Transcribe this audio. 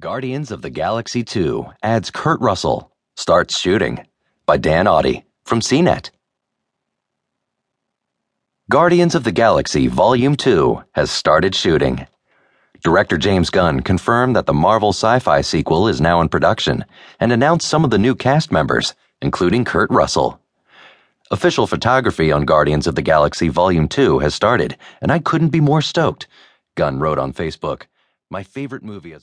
Guardians of the Galaxy 2 adds Kurt Russell, starts shooting by Dan Auty from CNET. Guardians of the Galaxy Volume 2 has started shooting. Director James Gunn confirmed that the Marvel sci fi sequel is now in production and announced some of the new cast members, including Kurt Russell. Official photography on Guardians of the Galaxy Volume 2 has started, and I couldn't be more stoked. Gunn wrote on Facebook, My favorite movie as a